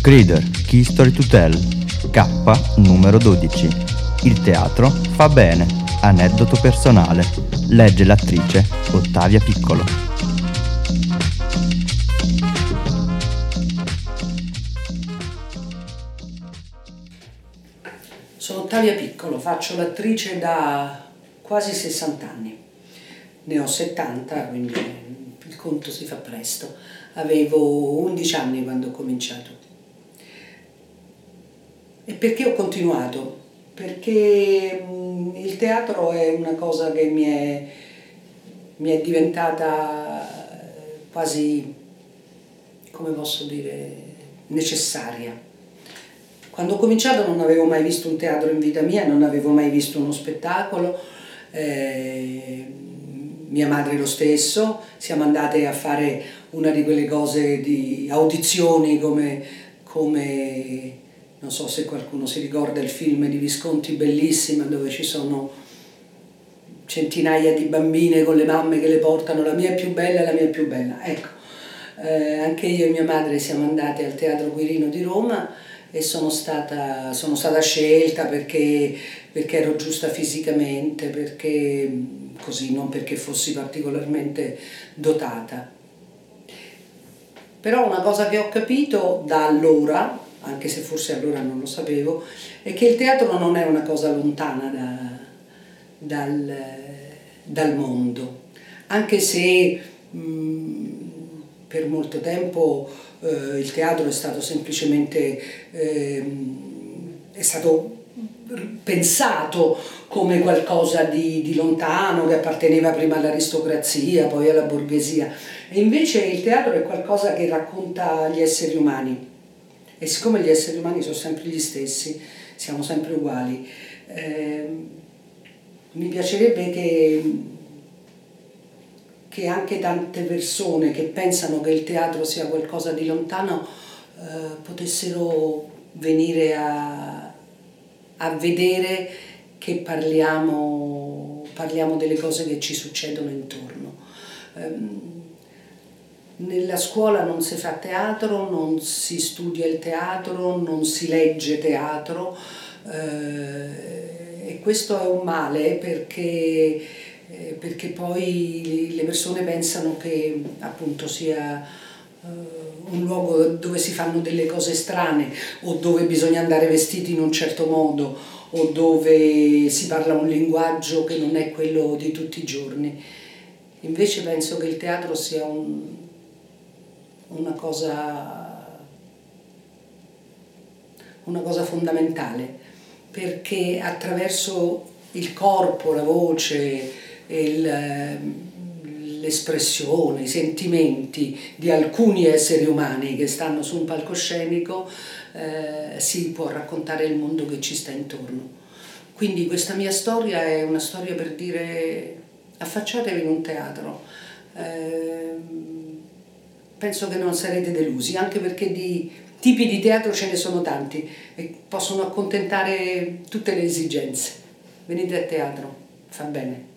Grider, Key Story to Tell, K numero 12. Il teatro fa bene. Aneddoto personale. Legge l'attrice Ottavia Piccolo. Sono Ottavia Piccolo, faccio l'attrice da quasi 60 anni. Ne ho 70, quindi conto si fa presto. Avevo 11 anni quando ho cominciato. E perché ho continuato? Perché mh, il teatro è una cosa che mi è, mi è diventata quasi, come posso dire, necessaria. Quando ho cominciato non avevo mai visto un teatro in vita mia, non avevo mai visto uno spettacolo, eh, mia madre lo stesso, siamo andate a fare una di quelle cose di audizioni come, come non so se qualcuno si ricorda il film di Visconti bellissima dove ci sono centinaia di bambine con le mamme che le portano la mia è più bella, la mia è più bella. Ecco, eh, anche io e mia madre siamo andate al Teatro Quirino di Roma e sono stata, sono stata scelta perché, perché ero giusta fisicamente, perché così, non perché fossi particolarmente dotata. Però una cosa che ho capito da allora, anche se forse allora non lo sapevo, è che il teatro non è una cosa lontana da, dal, dal, mondo, anche se mh, per molto tempo eh, il teatro è stato semplicemente eh, è stato pensato come qualcosa di, di, lontano che apparteneva prima all'aristocrazia, poi alla borghesia. E invece il teatro è qualcosa che racconta gli esseri umani e siccome gli esseri umani sono sempre gli stessi, siamo sempre uguali, eh, mi piacerebbe che, che, anche tante persone che pensano che il teatro sia qualcosa di lontano eh, potessero venire a, a vedere che parliamo, parliamo, delle cose che ci succedono intorno. Eh, nella scuola non si fa teatro, non si studia il teatro, non si legge teatro eh, e questo è un male perché, eh, perché, poi le persone pensano che appunto sia un luogo dove si fanno delle cose strane o dove bisogna andare vestiti in un certo modo o dove si parla un linguaggio che non è quello di tutti i giorni. Invece penso che il teatro sia un, una cosa, una cosa fondamentale, perché attraverso il corpo, la voce, il, l'espressione, i sentimenti di alcuni esseri umani che stanno su un palcoscenico eh, si può raccontare il mondo che ci sta intorno. Quindi questa mia storia è una storia per dire affacciatevi in un teatro. Eh, penso che non sarete delusi, anche perché di tipi di teatro ce ne sono tanti e possono accontentare tutte le esigenze. Venite a teatro, fa bene.